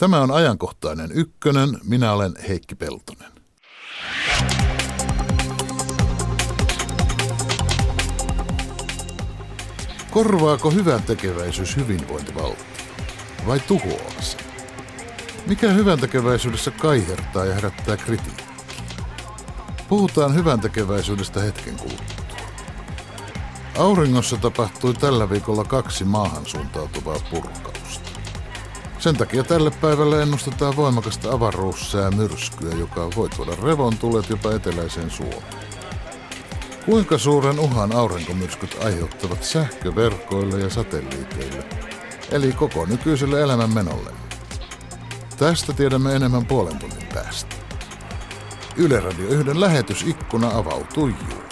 Tämä on ajankohtainen ykkönen. Minä olen Heikki Peltonen. Korvaako hyvän tekeväisyys hyvinvointivaltio vai tuhoaa se? Mikä hyvän tekeväisyydessä kaihertaa ja herättää kritiikkiä? Puhutaan hyvän tekeväisyydestä hetken kuluttua. Auringossa tapahtui tällä viikolla kaksi maahan suuntautuvaa purkausta. Sen takia tälle päivälle ennustetaan voimakasta avaruussää myrskyä, joka voi tuoda revontulet jopa eteläiseen Suomeen. Kuinka suuren uhan aurinkomyrskyt aiheuttavat sähköverkoille ja satelliiteille, eli koko nykyiselle elämänmenolle? Tästä tiedämme enemmän puolen tunnin päästä. Yle Radio 1 lähetysikkuna avautui juuri.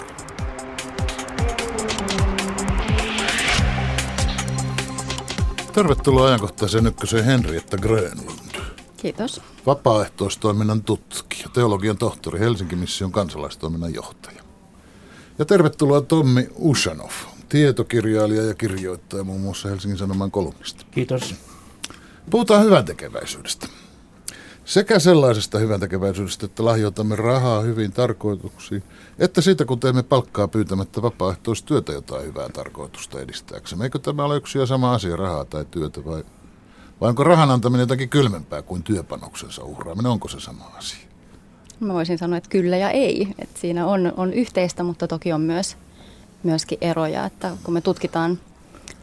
Tervetuloa ajankohtaiseen ykköseen Henrietta Grönlund. Kiitos. Vapaaehtoistoiminnan tutkija, teologian tohtori, Helsingin mission kansalaistoiminnan johtaja. Ja tervetuloa Tommi Ushanov, tietokirjailija ja kirjoittaja muun muassa Helsingin Sanoman kolumnista. Kiitos. Puhutaan hyvän tekeväisyydestä. Sekä sellaisesta hyvän tekeväisyydestä, että lahjoitamme rahaa hyvin tarkoituksiin, että siitä kun teemme palkkaa pyytämättä vapaaehtoistyötä jotain hyvää tarkoitusta edistääksemme. Eikö tämä ole yksi ja sama asia, rahaa tai työtä, vai, vai onko rahan antaminen jotakin kylmempää kuin työpanoksensa uhraaminen? Onko se sama asia? Mä voisin sanoa, että kyllä ja ei. Että siinä on, on yhteistä, mutta toki on myös, myöskin eroja. Että kun me tutkitaan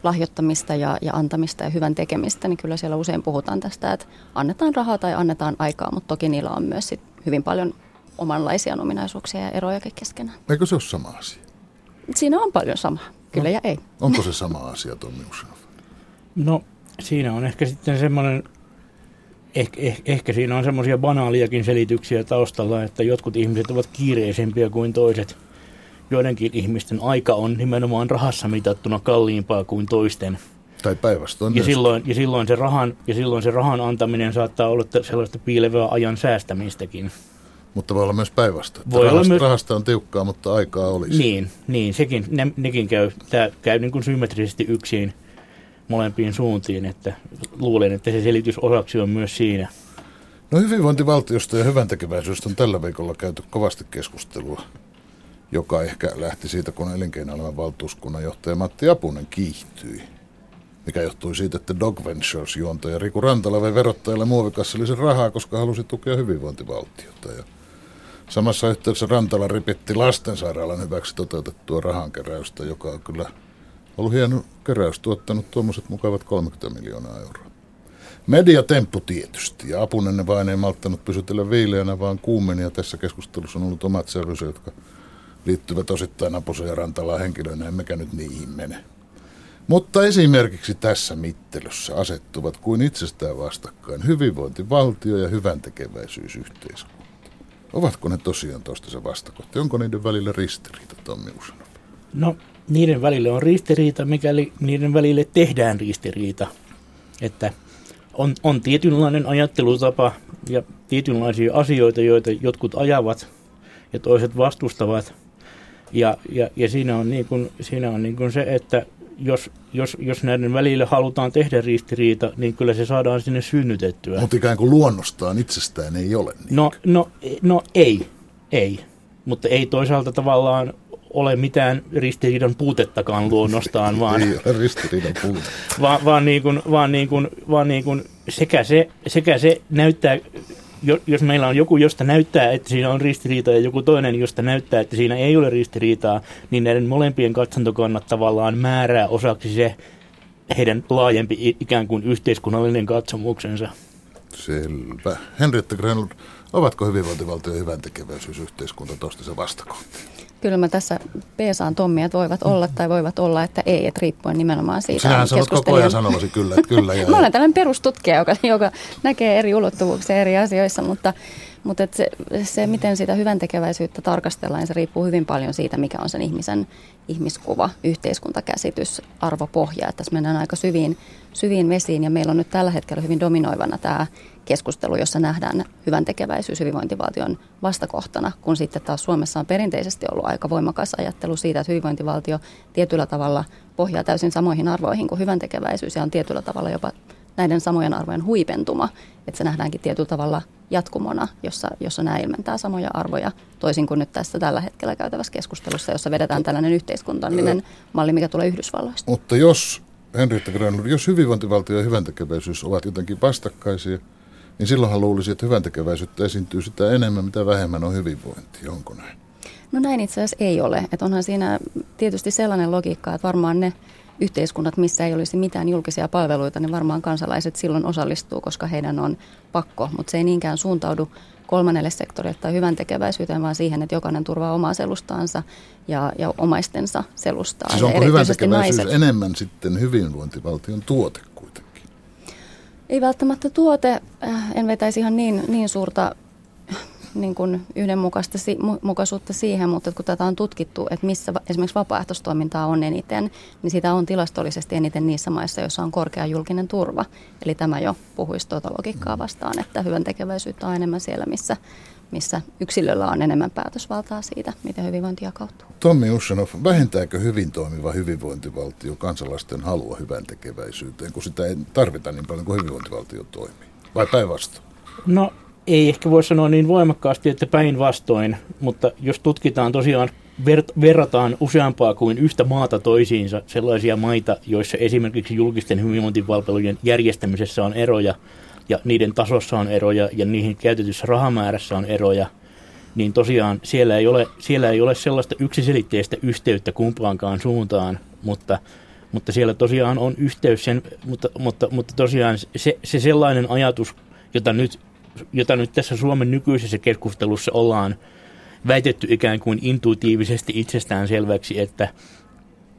lahjoittamista ja, ja antamista ja hyvän tekemistä, niin kyllä siellä usein puhutaan tästä, että annetaan rahaa tai annetaan aikaa, mutta toki niillä on myös sit hyvin paljon omanlaisia ominaisuuksia ja eroja keskenään. Eikö se ole sama asia? Siinä on paljon samaa, kyllä no, ja ei. Onko se sama asia, Tommi Ushanov? No siinä on ehkä sitten semmoinen, ehkä, ehkä, ehkä siinä on semmoisia banaaliakin selityksiä taustalla, että jotkut ihmiset ovat kiireisempiä kuin toiset – joidenkin ihmisten aika on nimenomaan rahassa mitattuna kalliimpaa kuin toisten. Tai päinvastoin. Ja silloin, ja, silloin se rahan, ja silloin se rahan antaminen saattaa olla sellaista piilevää ajan säästämistäkin. Mutta voi olla myös päinvastoin. Voi rahasta, myös... rahasta on tiukkaa, mutta aikaa olisi. Niin, niin sekin, ne, nekin käy, tämä käy niin kuin symmetrisesti yksin molempiin suuntiin, että luulen, että se selitys osaksi on myös siinä. No hyvinvointivaltiosta ja hyvän on tällä viikolla käyty kovasti keskustelua joka ehkä lähti siitä, kun elinkeinoelämän valtuuskunnan johtaja Matti Apunen kiihtyi. Mikä johtui siitä, että Dog Ventures juontaja Riku Rantala vei verottajalle muovikassallisen rahaa, koska halusi tukea hyvinvointivaltiota. Ja samassa yhteydessä Rantala ripitti lastensairaalan hyväksi toteutettua rahankeräystä, joka on kyllä ollut hieno keräys, tuottanut tuommoiset mukavat 30 miljoonaa euroa. Mediatemppu tietysti, ja Apunen vain ei malttanut pysytellä viileänä, vaan kuumeni, ja tässä keskustelussa on ollut omat sävynsä, jotka liittyvät osittain Aposen ja Rantalaan henkilöinä, emmekä nyt niihin mene. Mutta esimerkiksi tässä mittelyssä asettuvat kuin itsestään vastakkain hyvinvointivaltio ja hyvän tekeväisyysyhteiskunta. Ovatko ne tosiaan toistensa vastakohtia? Onko niiden välillä ristiriita, Tommi Usanov? No, niiden välillä on ristiriita, mikäli niiden välille tehdään ristiriita. Että on, on tietynlainen ajattelutapa ja tietynlaisia asioita, joita jotkut ajavat ja toiset vastustavat – ja, ja, ja siinä on, niin kuin, siinä on niin kuin se, että jos, jos, jos näiden välillä halutaan tehdä ristiriita, niin kyllä se saadaan sinne synnytettyä. Mutta ikään kuin luonnostaan itsestään ei ole niin. No, no, no ei, ei. Mutta ei toisaalta tavallaan ole mitään ristiriidan puutettakaan luonnostaan, vaan, ei ole ristiriidan puute. vaan, vaan, niin kuin, vaan, niin kuin, vaan niin kuin sekä, se, sekä se näyttää jos meillä on joku, josta näyttää, että siinä on ristiriita ja joku toinen, josta näyttää, että siinä ei ole ristiriitaa, niin näiden molempien katsantokannat tavallaan määrää osaksi se heidän laajempi ikään kuin yhteiskunnallinen katsomuksensa. Selvä. Henrietta Grenlund, ovatko hyvinvointivaltio ja hyvän tekeväisyysyhteiskunta se vastakohtia? Kyllä mä tässä peesaan Tommi, että voivat olla tai voivat olla, että ei, että riippuen nimenomaan siitä. Sinähän sanot koko ajan sanomasi kyllä, että kyllä. Ja mä olen tällainen perustutkija, joka, joka näkee eri ulottuvuuksia eri asioissa, mutta, mutta se, se, miten sitä hyvän tekeväisyyttä tarkastellaan, niin se riippuu hyvin paljon siitä, mikä on sen ihmisen ihmiskuva, yhteiskuntakäsitys, arvopohja. Että tässä mennään aika syviin, syviin vesiin ja meillä on nyt tällä hetkellä hyvin dominoivana tämä keskustelu, jossa nähdään hyvän tekeväisyys hyvinvointivaltion vastakohtana, kun sitten taas Suomessa on perinteisesti ollut aika voimakas ajattelu siitä, että hyvinvointivaltio tietyllä tavalla pohjaa täysin samoihin arvoihin kuin hyvän tekeväisyys ja on tietyllä tavalla jopa näiden samojen arvojen huipentuma, että se nähdäänkin tietyllä tavalla jatkumona, jossa, jossa nämä ilmentää samoja arvoja, toisin kuin nyt tässä tällä hetkellä käytävässä keskustelussa, jossa vedetään tällainen yhteiskuntallinen malli, mikä tulee Yhdysvalloista. Mutta jos, Henrietta Grönlund, jos hyvinvointivaltio ja hyväntekeväisyys ovat jotenkin vastakkaisia, niin silloinhan luulisi, että hyväntekeväisyyttä esiintyy sitä enemmän, mitä vähemmän on hyvinvointi. Onko näin? No näin itse asiassa ei ole. Että onhan siinä tietysti sellainen logiikka, että varmaan ne yhteiskunnat, missä ei olisi mitään julkisia palveluita, niin varmaan kansalaiset silloin osallistuu, koska heidän on pakko. Mutta se ei niinkään suuntaudu kolmannelle sektorille tai hyvän tekeväisyyteen, vaan siihen, että jokainen turvaa omaa selustaansa ja, ja omaistensa selustaa. Siis onko hyvän tekeväisyys enemmän sitten hyvinvointivaltion tuote kuitenkin? Ei välttämättä tuote. Äh, en vetäisi ihan niin, niin suurta niin kuin yhdenmukaisuutta siihen, mutta kun tätä on tutkittu, että missä esimerkiksi vapaaehtoistoimintaa on eniten, niin sitä on tilastollisesti eniten niissä maissa, joissa on korkea julkinen turva. Eli tämä jo puhuisi tuota logiikkaa vastaan, että hyvän tekeväisyyttä on enemmän siellä, missä, missä yksilöllä on enemmän päätösvaltaa siitä, miten hyvinvointi jakautuu. Tommi Ussanov, vähentääkö hyvin toimiva hyvinvointivaltio kansalaisten halua hyvän tekeväisyyteen, kun sitä ei tarvita niin paljon kuin hyvinvointivaltio toimii? Vai päinvastoin? No ei ehkä voi sanoa niin voimakkaasti, että päinvastoin, mutta jos tutkitaan tosiaan, ver- verrataan useampaa kuin yhtä maata toisiinsa, sellaisia maita, joissa esimerkiksi julkisten hyvinvointipalvelujen järjestämisessä on eroja, ja niiden tasossa on eroja, ja niihin käytetyssä rahamäärässä on eroja, niin tosiaan siellä ei ole, siellä ei ole sellaista yksiselitteistä yhteyttä kumpaankaan suuntaan, mutta, mutta siellä tosiaan on yhteys sen, mutta, mutta, mutta tosiaan se, se sellainen ajatus, jota nyt jota nyt tässä Suomen nykyisessä keskustelussa ollaan väitetty ikään kuin intuitiivisesti itsestään selväksi, että,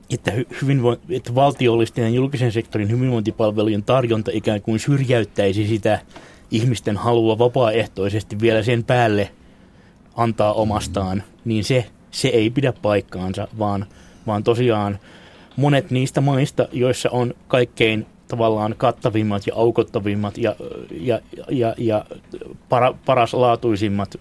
että, hyvinvo- että valtiollisten ja julkisen sektorin hyvinvointipalvelujen tarjonta ikään kuin syrjäyttäisi sitä ihmisten halua vapaaehtoisesti vielä sen päälle antaa omastaan, niin se, se ei pidä paikkaansa, vaan, vaan tosiaan monet niistä maista, joissa on kaikkein tavallaan kattavimmat ja aukottavimmat ja, ja, ja, ja para, paraslaatuisimmat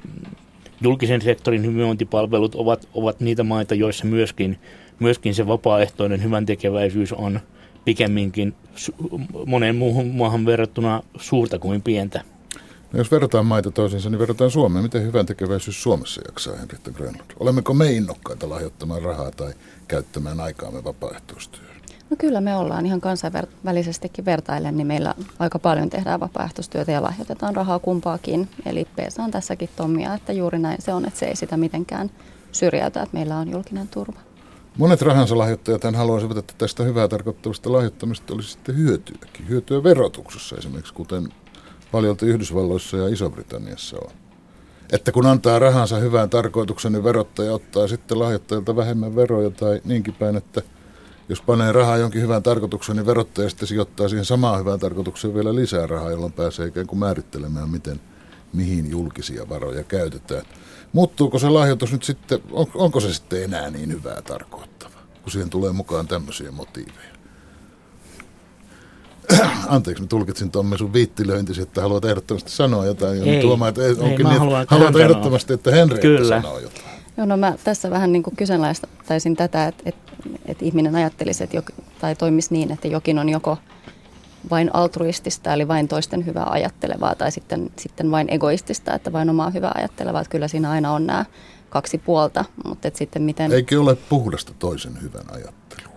julkisen sektorin hyvinvointipalvelut ovat, ovat niitä maita, joissa myöskin, myöskin se vapaaehtoinen hyvän tekeväisyys on pikemminkin moneen muuhun maahan verrattuna suurta kuin pientä. No jos verrataan maita toisiinsa, niin verrataan Suomeen. Miten hyvän tekeväisyys Suomessa jaksaa, Henrietta Grönlund? Olemmeko me innokkaita lahjoittamaan rahaa tai käyttämään aikaamme vapaaehtoistyöhön? No kyllä me ollaan ihan kansainvälisestikin vertaillen, niin meillä aika paljon tehdään vapaaehtoistyötä ja lahjoitetaan rahaa kumpaakin. Eli Peesa on tässäkin Tommia, että juuri näin se on, että se ei sitä mitenkään syrjäytä, että meillä on julkinen turva. Monet rahansa lahjoittajat haluaisivat, että tästä hyvää tarkoittavasta lahjoittamista olisi sitten hyötyäkin. Hyötyä verotuksessa esimerkiksi, kuten paljon Yhdysvalloissa ja Iso-Britanniassa on. Että kun antaa rahansa hyvään tarkoitukseen, niin verottaja ottaa sitten lahjoittajilta vähemmän veroja tai niinkin päin, että – jos panee rahaa jonkin hyvän tarkoituksen, niin verottaja sitten sijoittaa siihen samaan hyvään tarkoitukseen vielä lisää rahaa, jolloin pääsee ikään kuin määrittelemään, miten, mihin julkisia varoja käytetään. Muuttuuko se lahjoitus nyt sitten, on, onko se sitten enää niin hyvää tarkoittava, kun siihen tulee mukaan tämmöisiä motiiveja? Anteeksi, mä tulkitsin Tommi sun viittilöintisi, että haluat ehdottomasti sanoa jotain. Ei, tuomaan, että onkin ei, niin, haluan, haluat ehdottomasti, että Henri sanoo jotain. Joo, no mä tässä vähän niin kuin kyseenalaistaisin tätä, että, että, että ihminen ajattelisi että jok, tai toimisi niin, että jokin on joko vain altruistista, eli vain toisten hyvää ajattelevaa, tai sitten, sitten vain egoistista, että vain omaa hyvää ajattelevaa. Että kyllä siinä aina on nämä kaksi puolta, mutta että sitten miten... Eikö ole puhdasta toisen hyvän ajattelua?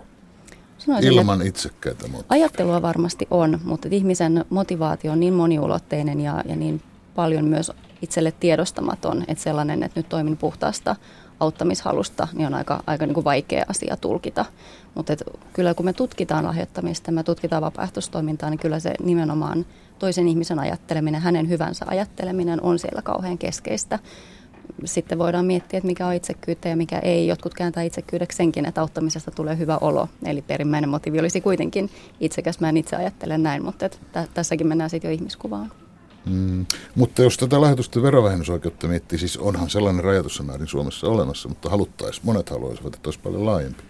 Sanoisin, Ilman itsekkäitä motiiveja. Ajattelua varmasti on, mutta ihmisen motivaatio on niin moniulotteinen ja, ja niin paljon myös itselle tiedostamaton, että sellainen, että nyt toimin puhtaasta auttamishalusta, niin on aika, aika niin kuin vaikea asia tulkita. Mutta kyllä kun me tutkitaan lahjoittamista, me tutkitaan vapaaehtoistoimintaa, niin kyllä se nimenomaan toisen ihmisen ajatteleminen, hänen hyvänsä ajatteleminen on siellä kauhean keskeistä. Sitten voidaan miettiä, että mikä on itsekyyttä ja mikä ei. Jotkut kääntää itsekyydeksi senkin, että auttamisesta tulee hyvä olo. Eli perimmäinen motiivi olisi kuitenkin itsekäs. Mä en itse ajattele näin, mutta että tässäkin mennään sitten jo ihmiskuvaan. Mm, mutta jos tätä lähetysten verovähennysoikeutta miettii, siis onhan sellainen rajoitus määrin Suomessa olemassa, mutta haluttaisiin, monet haluaisivat, että olisi paljon laajempi.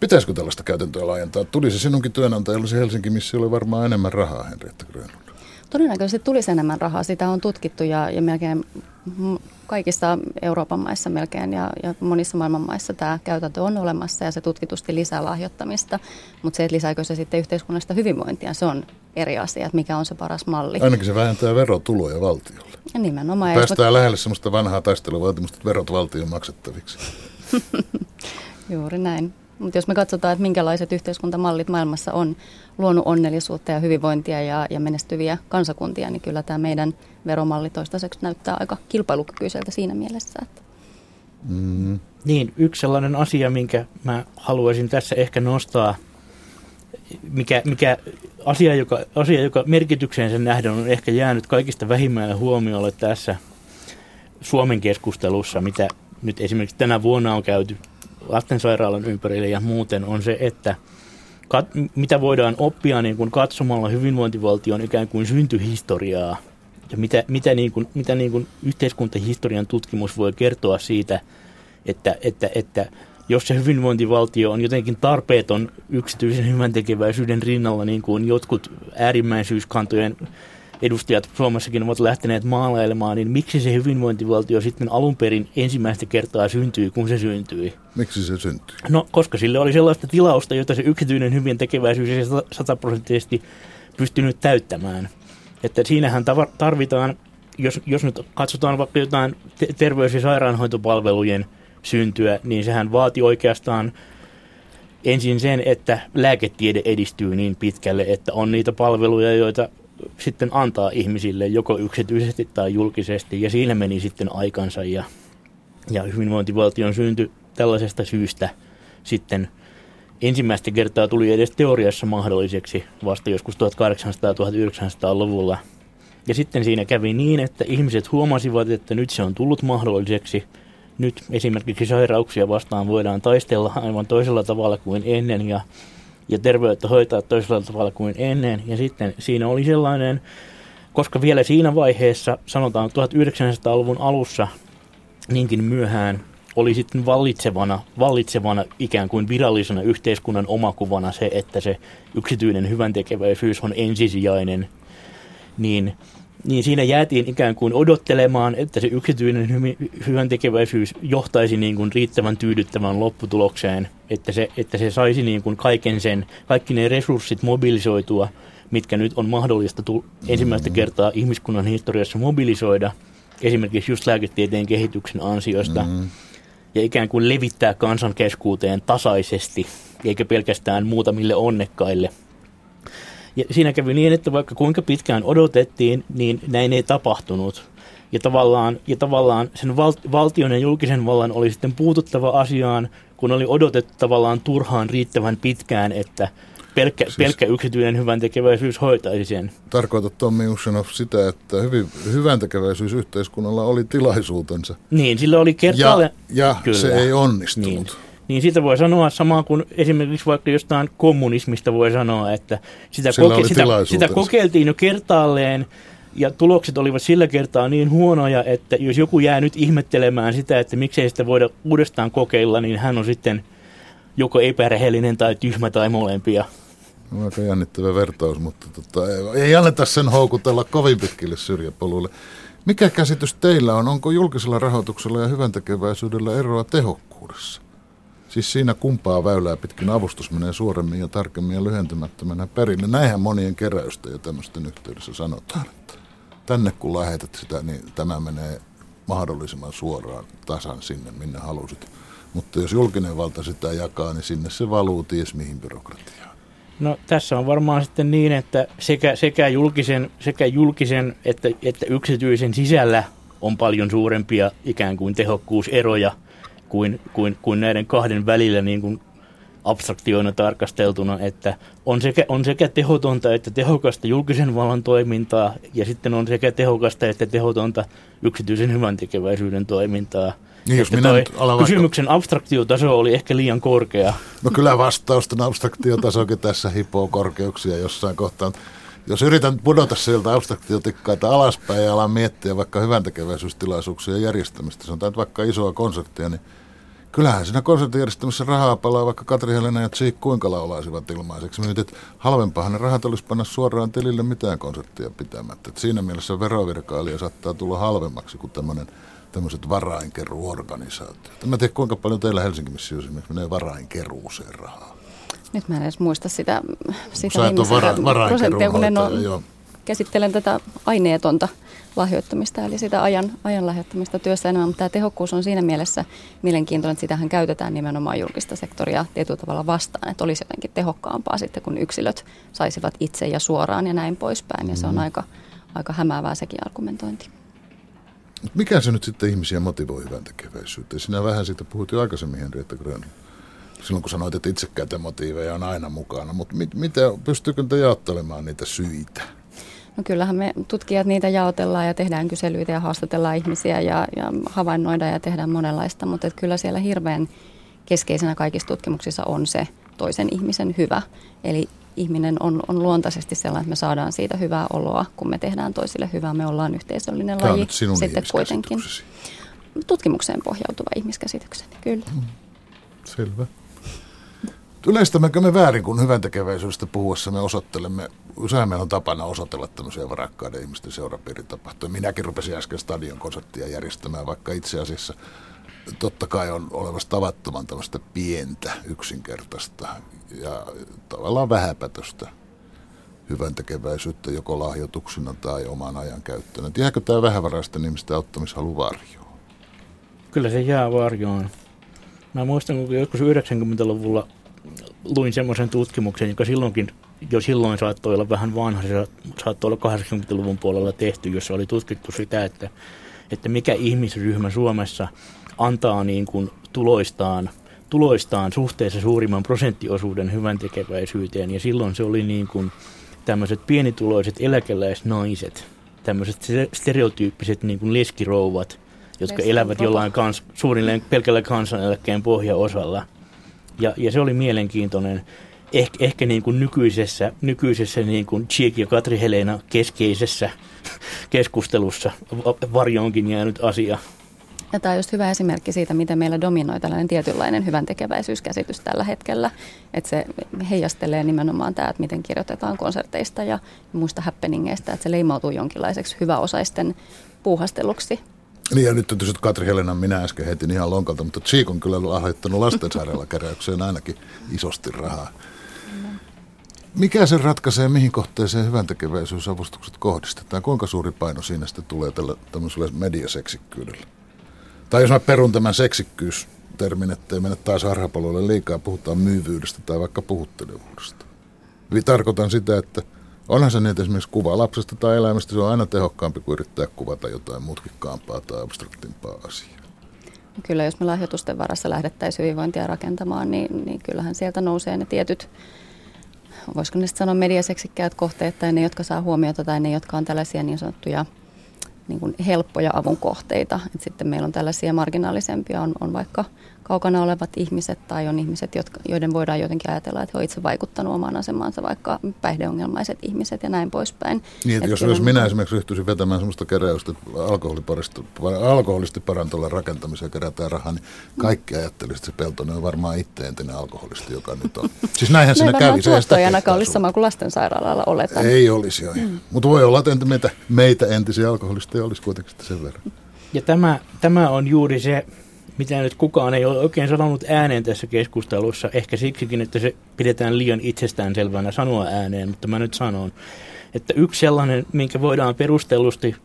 Pitäisikö tällaista käytäntöä laajentaa? Tuli se sinunkin työnantajallasi Helsinki, missä oli varmaan enemmän rahaa, Henrietta Grönlund. Todennäköisesti tulisi enemmän rahaa. Sitä on tutkittu ja, ja melkein kaikissa Euroopan maissa melkein ja, ja monissa maailman maissa tämä käytäntö on olemassa ja se tutkitusti lisää lahjoittamista, mutta se, että lisääkö se sitten yhteiskunnasta hyvinvointia, se on eri asia, että mikä on se paras malli. Ainakin se vähentää verotuloja valtiolle. Ja nimenomaan. Päästään jos... lähelle sellaista vanhaa taisteluvaatimusta, että verot valtion maksettaviksi. Juuri näin. Mutta jos me katsotaan, että minkälaiset yhteiskuntamallit maailmassa on luonut onnellisuutta ja hyvinvointia ja, ja menestyviä kansakuntia, niin kyllä tämä meidän veromalli toistaiseksi näyttää aika kilpailukykyiseltä siinä mielessä. Että. Mm. Niin, yksi sellainen asia, minkä mä haluaisin tässä ehkä nostaa, mikä, mikä asia, joka, asia, joka merkitykseensä nähden on ehkä jäänyt kaikista vähimmällä huomiolle tässä Suomen keskustelussa, mitä nyt esimerkiksi tänä vuonna on käyty lastensairaalan ympärille ja muuten, on se, että kat, mitä voidaan oppia niin kuin katsomalla hyvinvointivaltion ikään kuin syntyhistoriaa ja mitä, mitä, niin kuin, mitä niin kuin yhteiskuntahistorian tutkimus voi kertoa siitä, että, että, että jos se hyvinvointivaltio on jotenkin tarpeeton yksityisen hyvän tekeväisyyden rinnalla, niin kuin jotkut äärimmäisyyskantojen edustajat Suomessakin ovat lähteneet maalailemaan, niin miksi se hyvinvointivaltio sitten alun perin ensimmäistä kertaa syntyi, kun se syntyi? Miksi se syntyi? No, koska sille oli sellaista tilausta, jota se yksityinen hyvin tekeväisyys ei sataprosenttisesti pystynyt täyttämään. Että siinähän tarvitaan, jos, jos nyt katsotaan vaikka jotain terveys- ja sairaanhoitopalvelujen syntyä, niin sehän vaati oikeastaan ensin sen, että lääketiede edistyy niin pitkälle, että on niitä palveluja, joita sitten antaa ihmisille joko yksityisesti tai julkisesti ja siinä meni sitten aikansa ja, ja hyvinvointivaltion syntyi tällaisesta syystä sitten ensimmäistä kertaa tuli edes teoriassa mahdolliseksi vasta joskus 1800-1900-luvulla. Ja sitten siinä kävi niin, että ihmiset huomasivat, että nyt se on tullut mahdolliseksi. Nyt esimerkiksi sairauksia vastaan voidaan taistella aivan toisella tavalla kuin ennen ja ja terveyttä hoitaa toisella tavalla kuin ennen. Ja sitten siinä oli sellainen, koska vielä siinä vaiheessa, sanotaan 1900-luvun alussa, niinkin myöhään, oli sitten vallitsevana, vallitsevana ikään kuin virallisena yhteiskunnan omakuvana se, että se yksityinen hyväntekeväisyys on ensisijainen, niin – niin siinä jäätiin ikään kuin odottelemaan, että se yksityinen hy- hyvän tekeväisyys johtaisi niin kuin riittävän tyydyttävän lopputulokseen, että se, että se saisi niin kuin kaiken sen, kaikki ne resurssit mobilisoitua, mitkä nyt on mahdollista tu- ensimmäistä kertaa ihmiskunnan historiassa mobilisoida, esimerkiksi just lääketieteen kehityksen ansiosta, mm-hmm. ja ikään kuin levittää kansan keskuuteen tasaisesti, eikä pelkästään muutamille onnekkaille – ja siinä kävi niin, että vaikka kuinka pitkään odotettiin, niin näin ei tapahtunut. Ja tavallaan, ja tavallaan sen val, valtion ja julkisen vallan oli sitten puututtava asiaan, kun oli odotettu tavallaan turhaan riittävän pitkään, että pelkkä, siis, pelkkä yksityinen hyvän tekeväisyys hoitaisi sen. Tarkoitat Tommi Ushanov sitä, että hyvin, hyvän tekeväisyys yhteiskunnalla oli tilaisuutensa. Niin, sillä oli kertaalle... Ja, ja kyllä. se ei onnistunut. Niin niin siitä voi sanoa samaa kuin esimerkiksi vaikka jostain kommunismista voi sanoa, että sitä, koke- sitä, sitä kokeiltiin jo kertaalleen ja tulokset olivat sillä kertaa niin huonoja, että jos joku jää nyt ihmettelemään sitä, että miksei sitä voida uudestaan kokeilla, niin hän on sitten joko epärehellinen tai tyhmä tai molempia. Aika jännittävä vertaus, mutta tota, ei anneta sen houkutella kovin pitkille syrjäpoluille. Mikä käsitys teillä on? Onko julkisella rahoituksella ja hyväntekeväisyydellä eroa tehokkuudessa? Siis siinä kumpaa väylää pitkin avustus menee suoremmin ja tarkemmin ja lyhentämättömänä perille. Näinhän monien keräystä jo tämmöisten yhteydessä sanotaan, että tänne kun lähetät sitä, niin tämä menee mahdollisimman suoraan tasan sinne, minne halusit. Mutta jos julkinen valta sitä jakaa, niin sinne se valuu ties mihin byrokratiaan. No tässä on varmaan sitten niin, että sekä, sekä julkisen, sekä julkisen että, että yksityisen sisällä on paljon suurempia ikään kuin tehokkuuseroja – kuin, kuin, kuin näiden kahden välillä niin kuin abstraktioina tarkasteltuna, että on sekä, on sekä tehotonta että tehokasta julkisen vallan toimintaa ja sitten on sekä tehokasta että tehotonta yksityisen hyvän tekeväisyyden toimintaa. Niin, jos minä nyt kysymyksen vaikka... abstraktiotaso oli ehkä liian korkea. No kyllä vastausten abstraktiotasokin tässä hipoo korkeuksia jossain kohtaa. Jos yritän pudota sieltä abstraktiotikkaita alaspäin ja alan miettiä vaikka hyvän tekeväisyystilaisuuksien järjestämistä, sanotaan vaikka isoa konserttia, niin kyllähän siinä konserttijärjestelmässä rahaa palaa, vaikka Katri Helena ja Tsiik kuinka laulaisivat ilmaiseksi. Mietin, että halvempahan ne rahat olisi panna suoraan tilille mitään konserttia pitämättä. Et siinä mielessä verovirkailija saattaa tulla halvemmaksi kuin tämmöinen tämmöiset varainkeruorganisaatiot. En tiedä, kuinka paljon teillä Helsingin missio menee varainkeruuseen rahaa. Nyt mä en edes muista sitä, sitä Sä et ole vara, prosenttia, kun en ole, käsittelen tätä aineetonta lahjoittamista, eli sitä ajan, ajan lahjoittamista työssä enemmän, mutta tämä tehokkuus on siinä mielessä mielenkiintoinen, että sitähän käytetään nimenomaan julkista sektoria tietyllä tavalla vastaan, että olisi jotenkin tehokkaampaa sitten, kun yksilöt saisivat itse ja suoraan ja näin poispäin, ja se on mm. aika, aika hämäävää sekin argumentointi. Mikä se nyt sitten ihmisiä motivoi hyvän tekeväisyyteen? Sinä vähän siitä puhut jo aikaisemmin, Henrietta Grön. Silloin kun sanoit, että itsekäitä motiiveja on aina mukana, mutta mit, mitä, pystyykö te jaottelemaan niitä syitä? No kyllähän me tutkijat niitä jaotellaan ja tehdään kyselyitä ja haastatellaan ihmisiä ja, ja havainnoidaan ja tehdään monenlaista, mutta kyllä siellä hirveän keskeisenä kaikissa tutkimuksissa on se toisen ihmisen hyvä. Eli ihminen on, on luontaisesti sellainen, että me saadaan siitä hyvää oloa, kun me tehdään toisille hyvää. Me ollaan yhteisöllinen Tämä laji. sinun sitten kuitenkin. Tutkimukseen pohjautuva ihmiskäsitykseni, kyllä. Hmm. Selvä. Yleistämmekö me väärin, kun hyvän tekeväisyydestä puhuessa me osoittelemme, usein meillä on tapana osoitella tämmöisiä varakkaiden ihmisten seurapiiritapahtumia. Minäkin rupesin äsken stadion konserttia järjestämään, vaikka itse asiassa totta kai on olevassa tavattoman tämmöistä pientä, yksinkertaista ja tavallaan vähäpätöstä hyvän tekeväisyyttä joko lahjoituksena tai oman ajan käyttönä. Jääkö tämä vähävaraisten ihmisten auttamishalu varjoon? Kyllä se jää varjoon. Mä muistan, kun joskus 90-luvulla luin semmoisen tutkimuksen, joka silloinkin, jo silloin saattoi olla vähän vanha, se saattoi olla 80-luvun puolella tehty, jossa oli tutkittu sitä, että, että mikä ihmisryhmä Suomessa antaa niin kuin tuloistaan, tuloistaan suhteessa suurimman prosenttiosuuden hyvän tekeväisyyteen. Ja silloin se oli niin kuin tämmöiset pienituloiset eläkeläisnaiset, tämmöiset stereotyyppiset niin kuin leskirouvat, jotka Leskin elävät jollain kans, suurilleen pelkällä kansaneläkkeen pohjaosalla – ja, ja se oli mielenkiintoinen, eh, ehkä niin kuin nykyisessä, nykyisessä niin kuin Chiek ja Katri Helena keskeisessä keskustelussa varjoonkin jäänyt asia. Ja tämä on just hyvä esimerkki siitä, miten meillä dominoi tällainen tietynlainen hyvän tekeväisyyskäsitys tällä hetkellä. Että se heijastelee nimenomaan tämä, että miten kirjoitetaan konserteista ja muista happeningeista, että se leimautuu jonkinlaiseksi hyväosaisten puuhasteluksi. Niin ja nyt on tietysti Katri Helena, minä äsken heitin ihan lonkalta, mutta Cheek on kyllä lahjoittanut keräykseen ainakin isosti rahaa. Mikä se ratkaisee, mihin kohteeseen hyvän tekeväisyysavustukset kohdistetaan? Kuinka suuri paino siinä sitten tulee tällä tämmöisellä mediaseksikkyydellä? Tai jos mä perun tämän seksikkyys-termin, ettei mennä taas harhapaloille liikaa, puhutaan myyvyydestä tai vaikka puhuttelevuudesta. Eli tarkoitan sitä, että Onhan se niin, että esimerkiksi kuva lapsesta tai elämästä se on aina tehokkaampi kuin yrittää kuvata jotain mutkikkaampaa tai abstraktimpaa asiaa. Kyllä, jos me lahjoitusten varassa lähdettäisiin hyvinvointia rakentamaan, niin, niin kyllähän sieltä nousee ne tietyt, voisiko ne sanoa mediaseksikkäät kohteet, tai ne, jotka saa huomiota, tai ne, jotka on tällaisia niin sanottuja niin kuin helppoja avun kohteita. Et sitten meillä on tällaisia marginaalisempia, on, on vaikka kaukana olevat ihmiset tai on ihmiset, jotka, joiden voidaan jotenkin ajatella, että he ovat itse vaikuttanut omaan asemaansa, vaikka päihdeongelmaiset ihmiset ja näin poispäin. Niin, että jos, jos minä esimerkiksi ryhtyisin vetämään sellaista keräystä, että alkoholisti parantolla rakentamiseen kerätään rahaa, niin kaikki ajattelisivat, että se Peltonen on varmaan itse entinen alkoholisti, joka nyt on. Siis näinhän siinä kävi. Se ei ainakaan olisi sama kuin lastensairaalalla oletan. Ei olisi, joo. Mm. Mutta voi olla, että meitä, meitä entisiä alkoholisteja olisi kuitenkin sen verran. Ja tämä, tämä on juuri se, mitä nyt kukaan ei ole oikein sanonut ääneen tässä keskustelussa. Ehkä siksikin, että se pidetään liian itsestäänselvänä sanoa ääneen, mutta mä nyt sanon, että yksi sellainen, minkä voidaan perustellusti,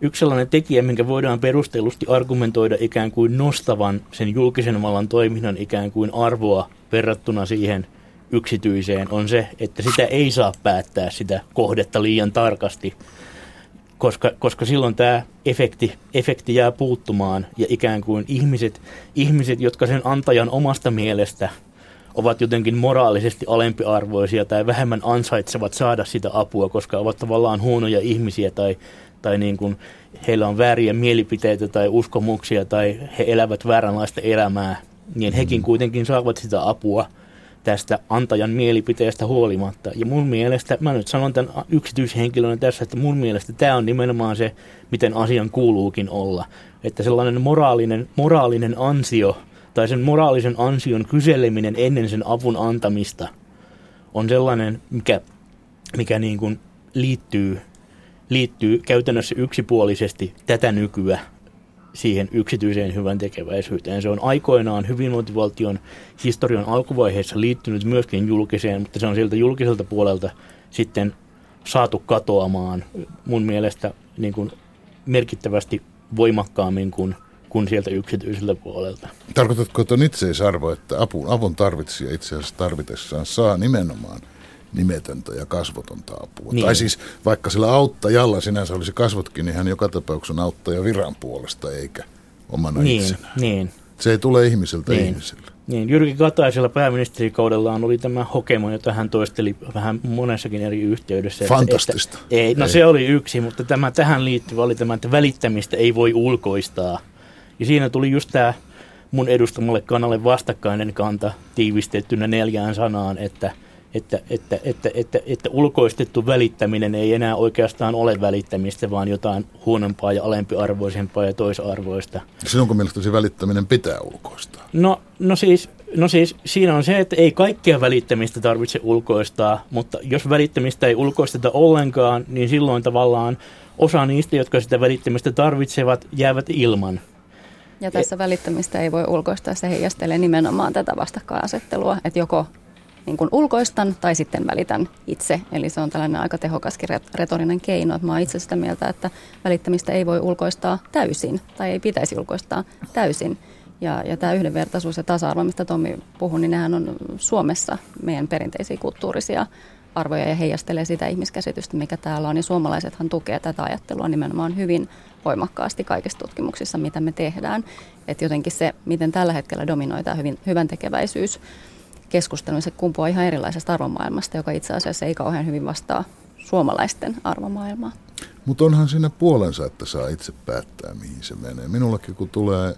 yksi sellainen tekijä, minkä voidaan perustellusti argumentoida ikään kuin nostavan sen julkisen vallan toiminnan ikään kuin arvoa verrattuna siihen yksityiseen, on se, että sitä ei saa päättää sitä kohdetta liian tarkasti, koska, koska silloin tämä efekti, efekti jää puuttumaan ja ikään kuin ihmiset, ihmiset, jotka sen antajan omasta mielestä ovat jotenkin moraalisesti alempiarvoisia tai vähemmän ansaitsevat saada sitä apua, koska ovat tavallaan huonoja ihmisiä tai, tai niin kuin heillä on vääriä mielipiteitä tai uskomuksia tai he elävät vääränlaista elämää, niin hekin mm. kuitenkin saavat sitä apua – tästä antajan mielipiteestä huolimatta. Ja mun mielestä, mä nyt sanon tämän yksityishenkilönä tässä, että mun mielestä tämä on nimenomaan se, miten asian kuuluukin olla. Että sellainen moraalinen, moraalinen ansio tai sen moraalisen ansion kyseleminen ennen sen avun antamista on sellainen, mikä, mikä niin kuin liittyy, liittyy käytännössä yksipuolisesti tätä nykyä siihen yksityiseen hyvän tekeväisyyteen. Se on aikoinaan hyvinvointivaltion historian alkuvaiheessa liittynyt myöskin julkiseen, mutta se on sieltä julkiselta puolelta sitten saatu katoamaan mun mielestä niin kuin merkittävästi voimakkaammin kuin, kuin sieltä yksityiseltä puolelta. Tarkoitatko, että on itseisarvo, että avun, avun tarvitsija itse asiassa tarvitessaan saa nimenomaan nimetöntä ja kasvotonta apua. Niin. Tai siis vaikka sillä auttajalla sinänsä olisi kasvotkin, niin hän joka tapauksessa auttaja viran puolesta eikä omana niin, itsenään. Niin. Se ei tule ihmiseltä niin. ihmiselle. Niin, Jyrki Kataisella pääministerikaudellaan oli tämä hokema, jota hän toisteli vähän monessakin eri yhteydessä. Fantastista. Että, ei, no ei. se oli yksi, mutta tämä tähän liittyvä oli tämä, että välittämistä ei voi ulkoistaa. Ja siinä tuli just tämä mun edustamalle kanalle vastakkainen kanta tiivistettynä neljään sanaan, että – että, että, että, että, että ulkoistettu välittäminen ei enää oikeastaan ole välittämistä, vaan jotain huonompaa ja alempiarvoisempaa ja toisarvoista. Sinunko mielestäsi välittäminen pitää ulkoistaa? No, no, siis, no siis siinä on se, että ei kaikkea välittämistä tarvitse ulkoistaa, mutta jos välittämistä ei ulkoisteta ollenkaan, niin silloin tavallaan osa niistä, jotka sitä välittämistä tarvitsevat, jäävät ilman. Ja tässä välittämistä ei voi ulkoistaa, se heijastelee nimenomaan tätä vastakkainasettelua, että joko niin kuin ulkoistan tai sitten välitän itse. Eli se on tällainen aika tehokaskin retorinen keino. Että mä oon itse sitä mieltä, että välittämistä ei voi ulkoistaa täysin tai ei pitäisi ulkoistaa täysin. Ja, ja tämä yhdenvertaisuus ja tasa-arvo, mistä Tommi puhui, niin nehän on Suomessa meidän perinteisiä kulttuurisia arvoja ja heijastelee sitä ihmiskäsitystä, mikä täällä on. Ja suomalaisethan tukee tätä ajattelua nimenomaan hyvin voimakkaasti kaikissa tutkimuksissa, mitä me tehdään. Että jotenkin se, miten tällä hetkellä dominoitaa tämä hyvin, hyvän tekeväisyys, keskustelu, se kumpuaa ihan erilaisesta arvomaailmasta, joka itse asiassa ei kauhean hyvin vastaa suomalaisten arvomaailmaa. Mutta onhan siinä puolensa, että saa itse päättää, mihin se menee. Minullakin kun tulee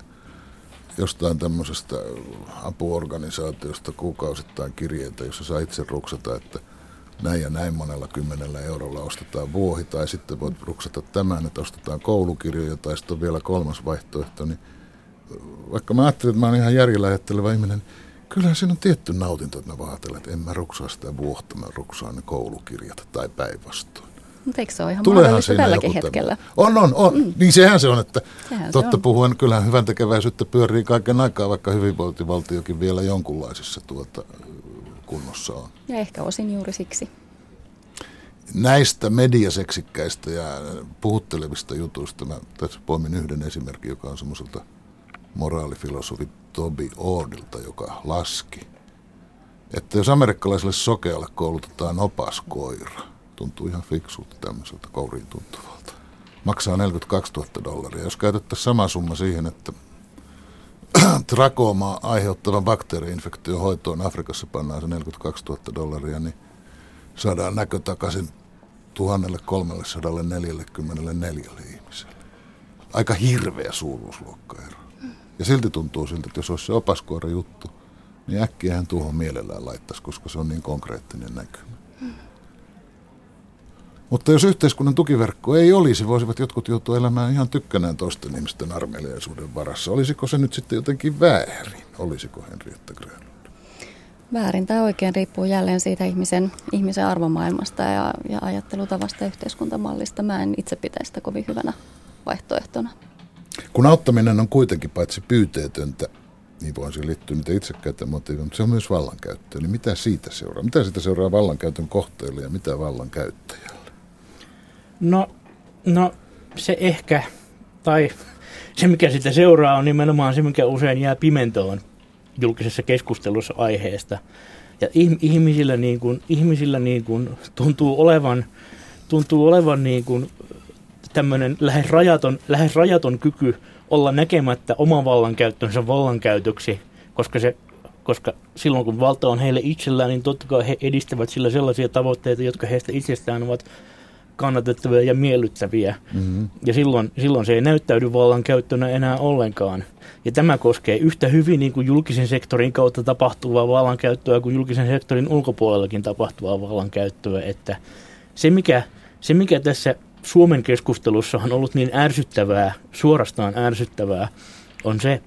jostain tämmöisestä apuorganisaatiosta kuukausittain kirjeitä, jossa saa itse ruksata, että näin ja näin monella kymmenellä eurolla ostetaan vuohi, tai sitten voit ruksata tämän, että ostetaan koulukirjoja, tai sitten on vielä kolmas vaihtoehto, niin vaikka mä ajattelin, että mä oon ihan järjellä ajatteleva ihminen, Kyllä siinä on tietty nautinto, että mä vaatelen, että en mä ruksaa sitä vuohta, mä ruksaan ne koulukirjat tai päinvastoin. Mutta eikö se ole ihan Tulehan siinä tälläkin hetkellä? On, on, on. Mm. Niin sehän se on, että sehän totta on. puhuen, kyllähän hyvän tekeväisyyttä pyörii kaiken aikaa, vaikka hyvinvointivaltiokin vielä jonkunlaisessa tuota, kunnossa on. Ja ehkä osin juuri siksi. Näistä mediaseksikkäistä ja puhuttelevista jutuista mä tässä poimin yhden esimerkin, joka on semmoiselta moraalifilosofi Toby Ordilta, joka laski, että jos amerikkalaiselle sokealle koulutetaan opaskoira, tuntuu ihan fiksulta tämmöiseltä kouriin tuntuvalta, maksaa 42 000 dollaria. Jos käytettäisiin sama summa siihen, että trakoomaa aiheuttavan bakteeriinfektion hoitoon Afrikassa pannaan se 42 000 dollaria, niin saadaan näkö takaisin 1344 ihmiselle. Aika hirveä suuruusluokkaero. Ja silti tuntuu siltä, että jos olisi se opaskoira juttu, niin äkkiä hän tuohon mielellään laittaisi, koska se on niin konkreettinen näkymä. Hmm. Mutta jos yhteiskunnan tukiverkko ei olisi, voisivat jotkut joutua elämään ihan tykkänään toisten ihmisten armeliaisuuden varassa. Olisiko se nyt sitten jotenkin väärin? Olisiko Henrietta Grönlund? Väärin tai oikein riippuu jälleen siitä ihmisen, ihmisen arvomaailmasta ja, ja ajattelutavasta ja yhteiskuntamallista. Mä en itse pitäisi sitä kovin hyvänä vaihtoehtona. Kun auttaminen on kuitenkin paitsi pyyteetöntä, niin voin siihen liittyä niitä itsekkäitä motiiveja, mutta se on myös vallankäyttöä. Niin mitä siitä seuraa? Mitä siitä seuraa vallankäytön kohteelle ja mitä vallankäyttäjälle? No, no se ehkä, tai se mikä siitä seuraa on nimenomaan se, mikä usein jää pimentoon julkisessa keskustelussa aiheesta. Ja ihmisillä, niin kuin, ihmisillä niin kuin tuntuu olevan, tuntuu olevan niin kuin tämmöinen lähes rajaton, lähes rajaton kyky olla näkemättä oman vallankäyttönsä vallankäytöksi, koska, se, koska silloin kun valta on heille itsellään, niin totta kai he edistävät sillä sellaisia tavoitteita, jotka heistä itsestään ovat kannatettavia ja miellyttäviä. Mm-hmm. Ja silloin, silloin se ei näyttäydy vallankäyttönä enää ollenkaan. Ja tämä koskee yhtä hyvin niin kuin julkisen sektorin kautta tapahtuvaa vallankäyttöä kuin julkisen sektorin ulkopuolellakin tapahtuvaa vallankäyttöä. Että se, mikä, se, mikä tässä Suomen keskustelussa on ollut niin ärsyttävää, suorastaan ärsyttävää, on se,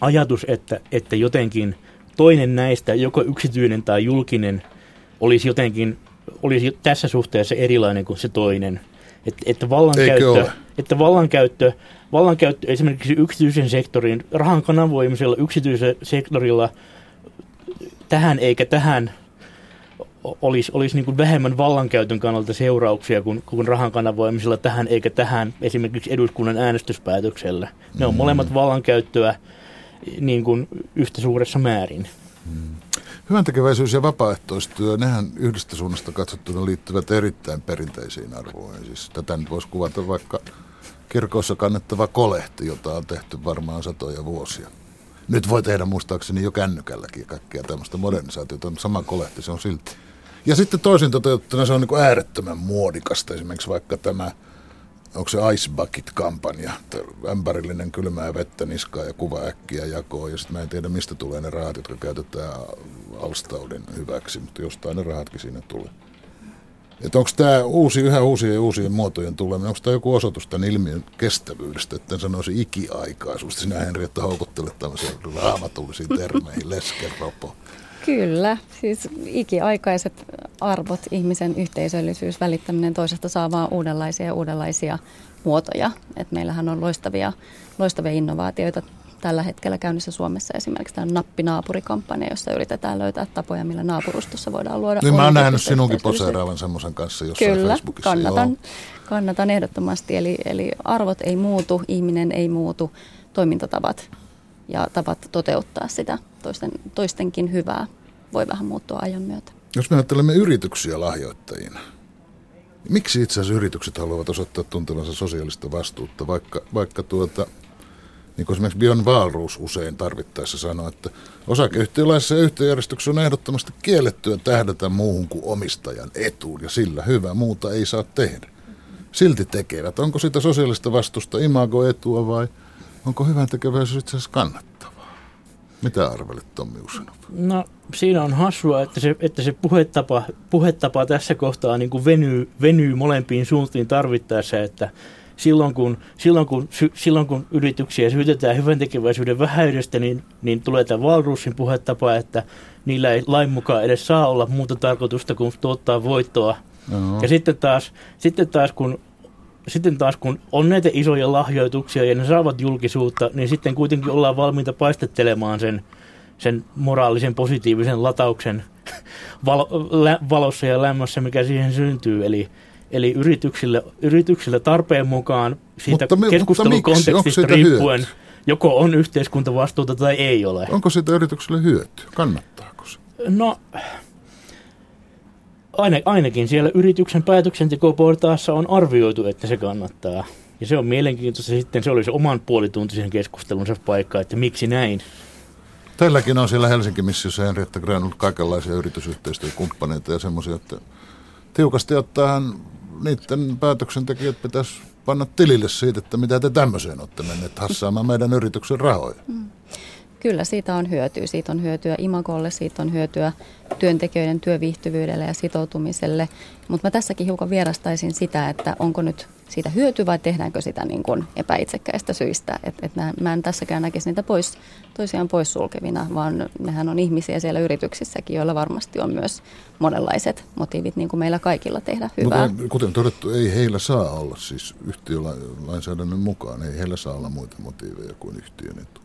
ajatus, että, että jotenkin toinen näistä, joko yksityinen tai julkinen, olisi jotenkin olisi tässä suhteessa erilainen kuin se toinen. Et, että, vallankäyttö, että vallankäyttö, vallankäyttö esimerkiksi yksityisen sektorin, rahan kanavoimisella yksityisellä sektorilla tähän eikä tähän olisi, olisi niin kuin vähemmän vallankäytön kannalta seurauksia kuin, kuin rahan kanavoimisella tähän eikä tähän esimerkiksi eduskunnan äänestyspäätöksellä. Ne on mm. molemmat vallankäyttöä niin kuin yhtä suuressa määrin. Mm. Hyvän tekeväisyys ja vapaaehtoistyö, nehän yhdestä suunnasta katsottuna liittyvät erittäin perinteisiin arvoihin. Siis tätä nyt voisi kuvata vaikka kirkoissa kannettava kolehti, jota on tehty varmaan satoja vuosia. Nyt voi tehdä muistaakseni jo kännykälläkin ja kaikkea tämmöistä modernisaatiota, mutta sama kolehti se on silti. Ja sitten toisin toteuttuna se on niin äärettömän muodikasta. Esimerkiksi vaikka tämä onko se Ice Bucket-kampanja, ämpärillinen kylmää vettä niskaa ja kuva äkkiä jakoon, ja sitten mä en tiedä mistä tulee ne rahat, jotka käytetään alstauden hyväksi, mutta jostain ne rahatkin siinä tulee. Että onko tämä uusi, yhä uusien ja uusien muotojen tuleminen, onko tämä joku osoitus tämän ilmiön kestävyydestä, että en sanoisi ikiaikaisuus. Sinä Henrietta houkuttelet tämmöisiä raamatullisiin termeihin, leskeropo. Kyllä, siis ikiaikaiset arvot, ihmisen yhteisöllisyys, välittäminen toisesta saa vaan uudenlaisia ja uudenlaisia muotoja. Et meillähän on loistavia, loistavia innovaatioita tällä hetkellä käynnissä Suomessa esimerkiksi tämä nappinaapurikampanja, jossa yritetään löytää tapoja, millä naapurustossa voidaan luoda Niin mä oon nähnyt sinunkin poseeraavan semmoisen kanssa jossain Kyllä, Facebookissa. kannatan, Joo. kannatan ehdottomasti. Eli, eli arvot ei muutu, ihminen ei muutu, toimintatavat ja tavat toteuttaa sitä toisten, toistenkin hyvää voi vähän muuttua ajan myötä. Jos me ajattelemme yrityksiä lahjoittajina, miksi itse asiassa yritykset haluavat osoittaa tuntevansa sosiaalista vastuutta, vaikka, vaikka tuota, niin kuin esimerkiksi Björn Wahlroos usein tarvittaessa sanoo, että osakeyhtiölaissa ja yhtiöjärjestyksessä on ehdottomasti kiellettyä tähdätä muuhun kuin omistajan etuun, ja sillä hyvä muuta ei saa tehdä. Silti tekevät. Onko sitä sosiaalista vastusta imago-etua vai onko hyvän tekeväisyys itse asiassa kannattavaa? Mitä arvelet, Tommi Usenov? No siinä on hassua, että se, että se puhetapa, puhetapa tässä kohtaa niin kuin venyy, venyy molempiin suuntiin tarvittaessa, että silloin kun, silloin kun, silloin kun yrityksiä syytetään hyvän tekeväisyyden vähäydestä, niin, niin tulee tämä Valrussin puhetapa, että niillä ei lain mukaan edes saa olla muuta tarkoitusta kuin tuottaa voittoa. Uh-huh. Ja sitten taas, sitten taas kun sitten taas kun on näitä isoja lahjoituksia ja ne saavat julkisuutta, niin sitten kuitenkin ollaan valmiita paistettelemaan sen, sen moraalisen positiivisen latauksen valossa ja lämmössä, mikä siihen syntyy. Eli, Eli yrityksille, yrityksille tarpeen mukaan siitä mutta, keskustelun mutta kontekstista riippuen hyöty? joko on yhteiskuntavastuuta tai ei ole. Onko siitä yritykselle hyötyä? Kannattaako se? No, aina, ainakin siellä yrityksen päätöksentekoportaassa on arvioitu, että se kannattaa. Ja se on mielenkiintoista. Sitten se olisi oman puolituntisen keskustelunsa paikka, että miksi näin. Teilläkin on siellä Helsinki-missiossa Henrietta Grönlund kaikenlaisia yritysyhteistyökumppaneita ja semmoisia, että tiukasti ottaen niiden päätöksentekijät pitäisi panna tilille siitä, että mitä te tämmöiseen olette menneet hassaamaan meidän yrityksen rahoja. Mm. Kyllä, siitä on hyötyä. Siitä on hyötyä imakolle, siitä on hyötyä työntekijöiden työviihtyvyydelle ja sitoutumiselle. Mutta mä tässäkin hiukan vierastaisin sitä, että onko nyt siitä hyöty vai tehdäänkö sitä niin kuin epäitsekkäistä syistä. Et, et mä, mä en tässäkään näkisi niitä pois, toisiaan poissulkevina, vaan nehän on ihmisiä siellä yrityksissäkin, joilla varmasti on myös monenlaiset motiivit, niin kuin meillä kaikilla tehdä hyvää. Mutta kuten todettu, ei heillä saa olla, siis yhtiölainsäädännön mukaan, ei heillä saa olla muita motiiveja kuin yhtiön etu.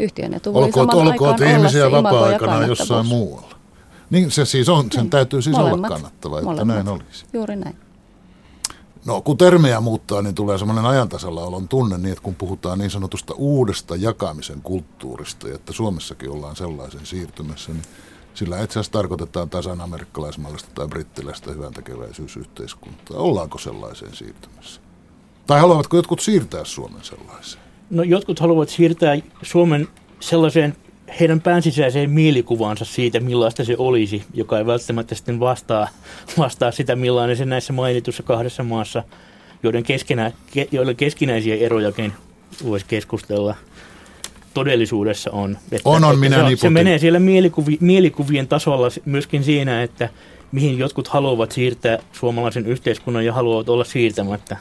Yhtiön etu voi olkoot, olkoot ihmisiä vapaa-aikana jossain muualla. Niin se siis on, sen niin. täytyy siis Molemmat. olla kannattava, että Molemmat. näin olisi. Juuri näin. No kun termejä muuttaa, niin tulee semmoinen ajantasalla olon tunne niin, että kun puhutaan niin sanotusta uudesta jakamisen kulttuurista, että Suomessakin ollaan sellaisen siirtymässä, niin sillä itse asiassa tarkoitetaan tasan amerikkalaismallista tai brittiläistä hyvän tekeväisyysyhteiskuntaa. Ollaanko sellaiseen siirtymässä? Tai haluavatko jotkut siirtää Suomen sellaiseen? No jotkut haluavat siirtää Suomen sellaiseen heidän päänsisäiseen mielikuvaansa siitä, millaista se olisi, joka ei välttämättä sitten vastaa, vastaa sitä, millainen se näissä mainitussa kahdessa maassa, joiden, keskenä, joiden keskinäisiä erojakin voisi keskustella todellisuudessa on. Että, on, on, minä se, se menee siellä mielikuvi, mielikuvien tasolla myöskin siinä, että mihin jotkut haluavat siirtää suomalaisen yhteiskunnan ja haluavat olla siirtämättä.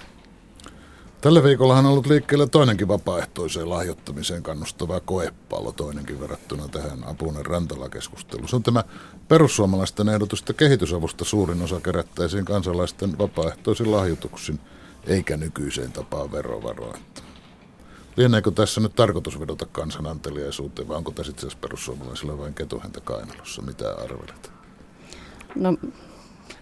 Tällä viikolla on ollut liikkeellä toinenkin vapaaehtoiseen lahjoittamiseen kannustava koepallo, toinenkin verrattuna tähän Apunen Rantala-keskusteluun. Se on tämä perussuomalaisten ehdotus, että kehitysavusta suurin osa kerättäisiin kansalaisten vapaaehtoisin lahjoituksin, eikä nykyiseen tapaan verovaroin. Lieneekö tässä nyt tarkoitus vedota kansananteliaisuuteen vai onko tässä itse asiassa perussuomalaisilla vain ketuhentä kainalossa? Mitä arvelet? No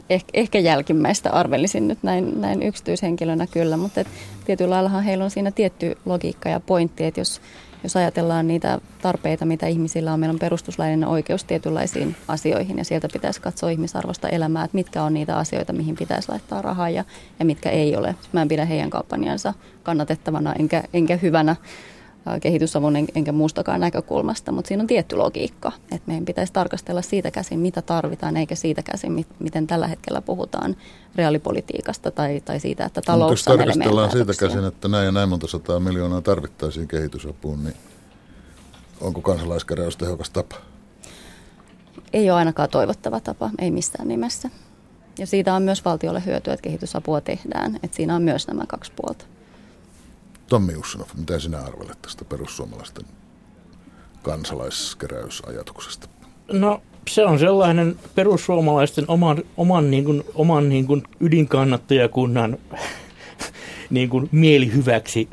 ehkä, ehkä jälkimmäistä arvelisin nyt näin, näin yksityishenkilönä kyllä, mutta et tietyllä laillahan heillä on siinä tietty logiikka ja pointti, että jos, jos ajatellaan niitä tarpeita, mitä ihmisillä on, meillä on perustuslaillinen oikeus tietynlaisiin asioihin ja sieltä pitäisi katsoa ihmisarvosta elämää, että mitkä on niitä asioita, mihin pitäisi laittaa rahaa ja, ja mitkä ei ole. Mä en pidä heidän kampanjansa kannatettavana enkä, enkä hyvänä kehitysavun enkä muustakaan näkökulmasta, mutta siinä on tietty logiikka, että meidän pitäisi tarkastella siitä käsin, mitä tarvitaan, eikä siitä käsin, miten tällä hetkellä puhutaan reaalipolitiikasta tai, tai siitä, että talous on tarkastellaan siitä käsin, että näin ja näin monta sataa miljoonaa tarvittaisiin kehitysapuun, niin onko kansalaiskeräys tehokas tapa? Ei ole ainakaan toivottava tapa, ei missään nimessä. Ja siitä on myös valtiolle hyötyä, että kehitysapua tehdään. Että siinä on myös nämä kaksi puolta. Tommi Ussanov, mitä sinä arvelet tästä perussuomalaisten kansalaiskeräysajatuksesta? No se on sellainen perussuomalaisten oman, oman, niin kuin, oman niin kuin ydinkannattajakunnan niin kuin mielihyväksi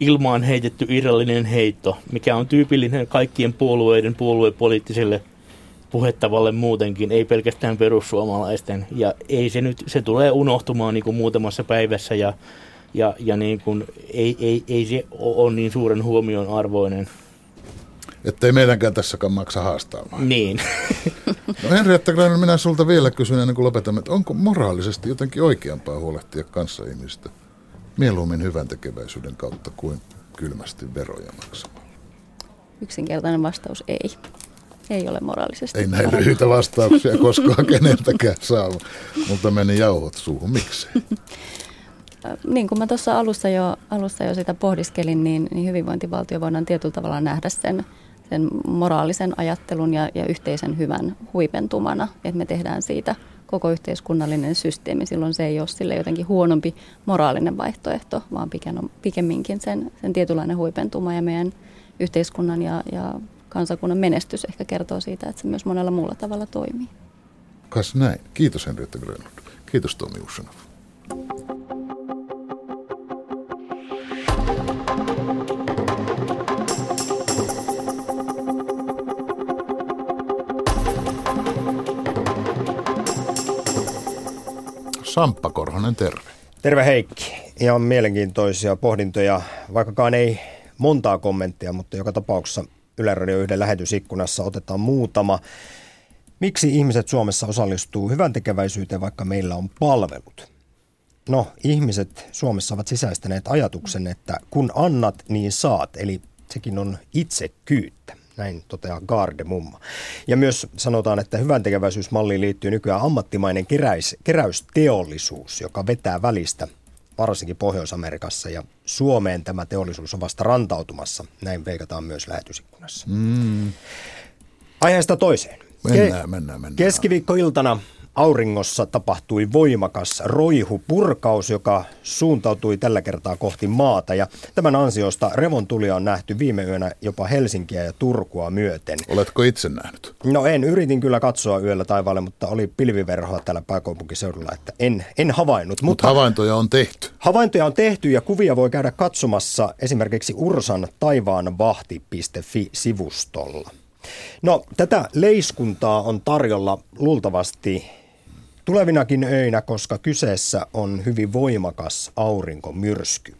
ilmaan heitetty irrallinen heitto, mikä on tyypillinen kaikkien puolueiden puoluepoliittiselle puhettavalle muutenkin, ei pelkästään perussuomalaisten. Ja ei se nyt, se tulee unohtumaan niin kuin muutamassa päivässä ja ja, ja niin kuin, ei, ei, ei se ole niin suuren huomion arvoinen. Että ei meidänkään tässäkään maksa haastaa. Niin. no Henrietta Granel, minä sulta vielä kysyn ennen kuin lopetamme, että onko moraalisesti jotenkin oikeampaa huolehtia kanssa ihmistä mieluummin hyvän tekeväisyyden kautta kuin kylmästi veroja maksamalla? Yksinkertainen vastaus ei. Ei ole moraalisesti. Ei näin lyhyitä vastauksia koskaan keneltäkään saa, mutta meni jauhot suuhun. Miksi? niin kuin mä tuossa alussa jo, alussa jo sitä pohdiskelin, niin, niin hyvinvointivaltio voidaan tietyllä tavalla nähdä sen, sen moraalisen ajattelun ja, ja yhteisen hyvän huipentumana, että me tehdään siitä koko yhteiskunnallinen systeemi. Silloin se ei ole sille jotenkin huonompi moraalinen vaihtoehto, vaan pikemminkin sen, sen tietynlainen huipentuma ja meidän yhteiskunnan ja, ja kansakunnan menestys ehkä kertoo siitä, että se myös monella muulla tavalla toimii. Kas näin. Kiitos Henrietta Grönlund. Kiitos Tomi Ussanov. Samppa Korhonen, terve. Terve Heikki. Ihan mielenkiintoisia pohdintoja, vaikkakaan ei montaa kommenttia, mutta joka tapauksessa Yle Radio yhden lähetysikkunassa otetaan muutama. Miksi ihmiset Suomessa osallistuu hyvän tekeväisyyteen, vaikka meillä on palvelut? No, ihmiset Suomessa ovat sisäistäneet ajatuksen, että kun annat, niin saat, eli sekin on itsekyyttä. Näin toteaa Garde Mumma. Ja myös sanotaan, että hyvän tekeväisyysmalliin liittyy nykyään ammattimainen keräis, keräysteollisuus, joka vetää välistä varsinkin Pohjois-Amerikassa ja Suomeen tämä teollisuus on vasta rantautumassa. Näin veikataan myös lähetysikkunassa. Mm. Aiheesta toiseen. Mennään, Ke- mennään, mennään. Keskiviikkoiltana auringossa tapahtui voimakas roihupurkaus, joka suuntautui tällä kertaa kohti maata. Ja tämän ansiosta revontulia on nähty viime yönä jopa Helsinkiä ja Turkua myöten. Oletko itse nähnyt? No en, yritin kyllä katsoa yöllä taivaalle, mutta oli pilviverhoa täällä pääkaupunkiseudulla, että en, en havainnut. Mut mutta havaintoja on tehty. Havaintoja on tehty ja kuvia voi käydä katsomassa esimerkiksi Ursan taivaanvahti.fi-sivustolla. No, tätä leiskuntaa on tarjolla luultavasti tulevinakin öinä, koska kyseessä on hyvin voimakas aurinkomyrsky.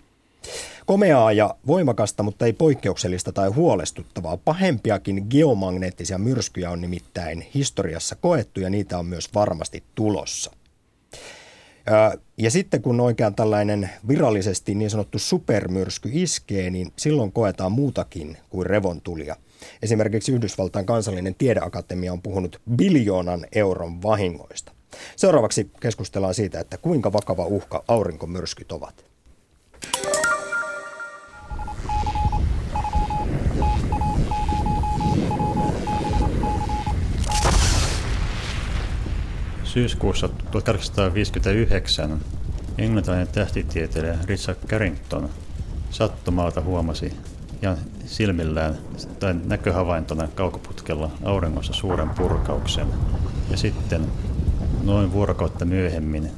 Komeaa ja voimakasta, mutta ei poikkeuksellista tai huolestuttavaa. Pahempiakin geomagneettisia myrskyjä on nimittäin historiassa koettu ja niitä on myös varmasti tulossa. Ja sitten kun oikein tällainen virallisesti niin sanottu supermyrsky iskee, niin silloin koetaan muutakin kuin revontulia. Esimerkiksi Yhdysvaltain kansallinen tiedeakatemia on puhunut biljoonan euron vahingoista. Seuraavaksi keskustellaan siitä, että kuinka vakava uhka aurinkomyrskyt ovat. Syyskuussa 1959 englantilainen tähtitieteilijä Richard Carrington sattumalta huomasi ja silmillään tai näköhavaintona kaukoputkella auringossa suuren purkauksen. Ja sitten noin vuorokautta myöhemmin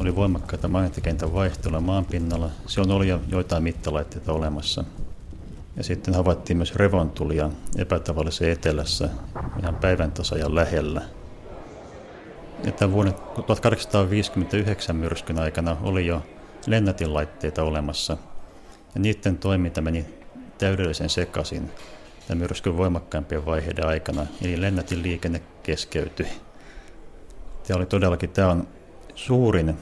oli voimakkaita magneettikentän vaihtelua maanpinnalla. Se on ollut jo joitain mittalaitteita olemassa. Ja sitten havaittiin myös revontulia epätavallisen etelässä ihan päivän tasajan lähellä. Ja tämän vuoden 1859 myrskyn aikana oli jo lennätinlaitteita olemassa. Ja niiden toiminta meni täydellisen sekaisin tämän myrskyn voimakkaimpien vaiheiden aikana, eli lennätin liikenne keskeytyi. Tämä oli todellakin tämä on suurin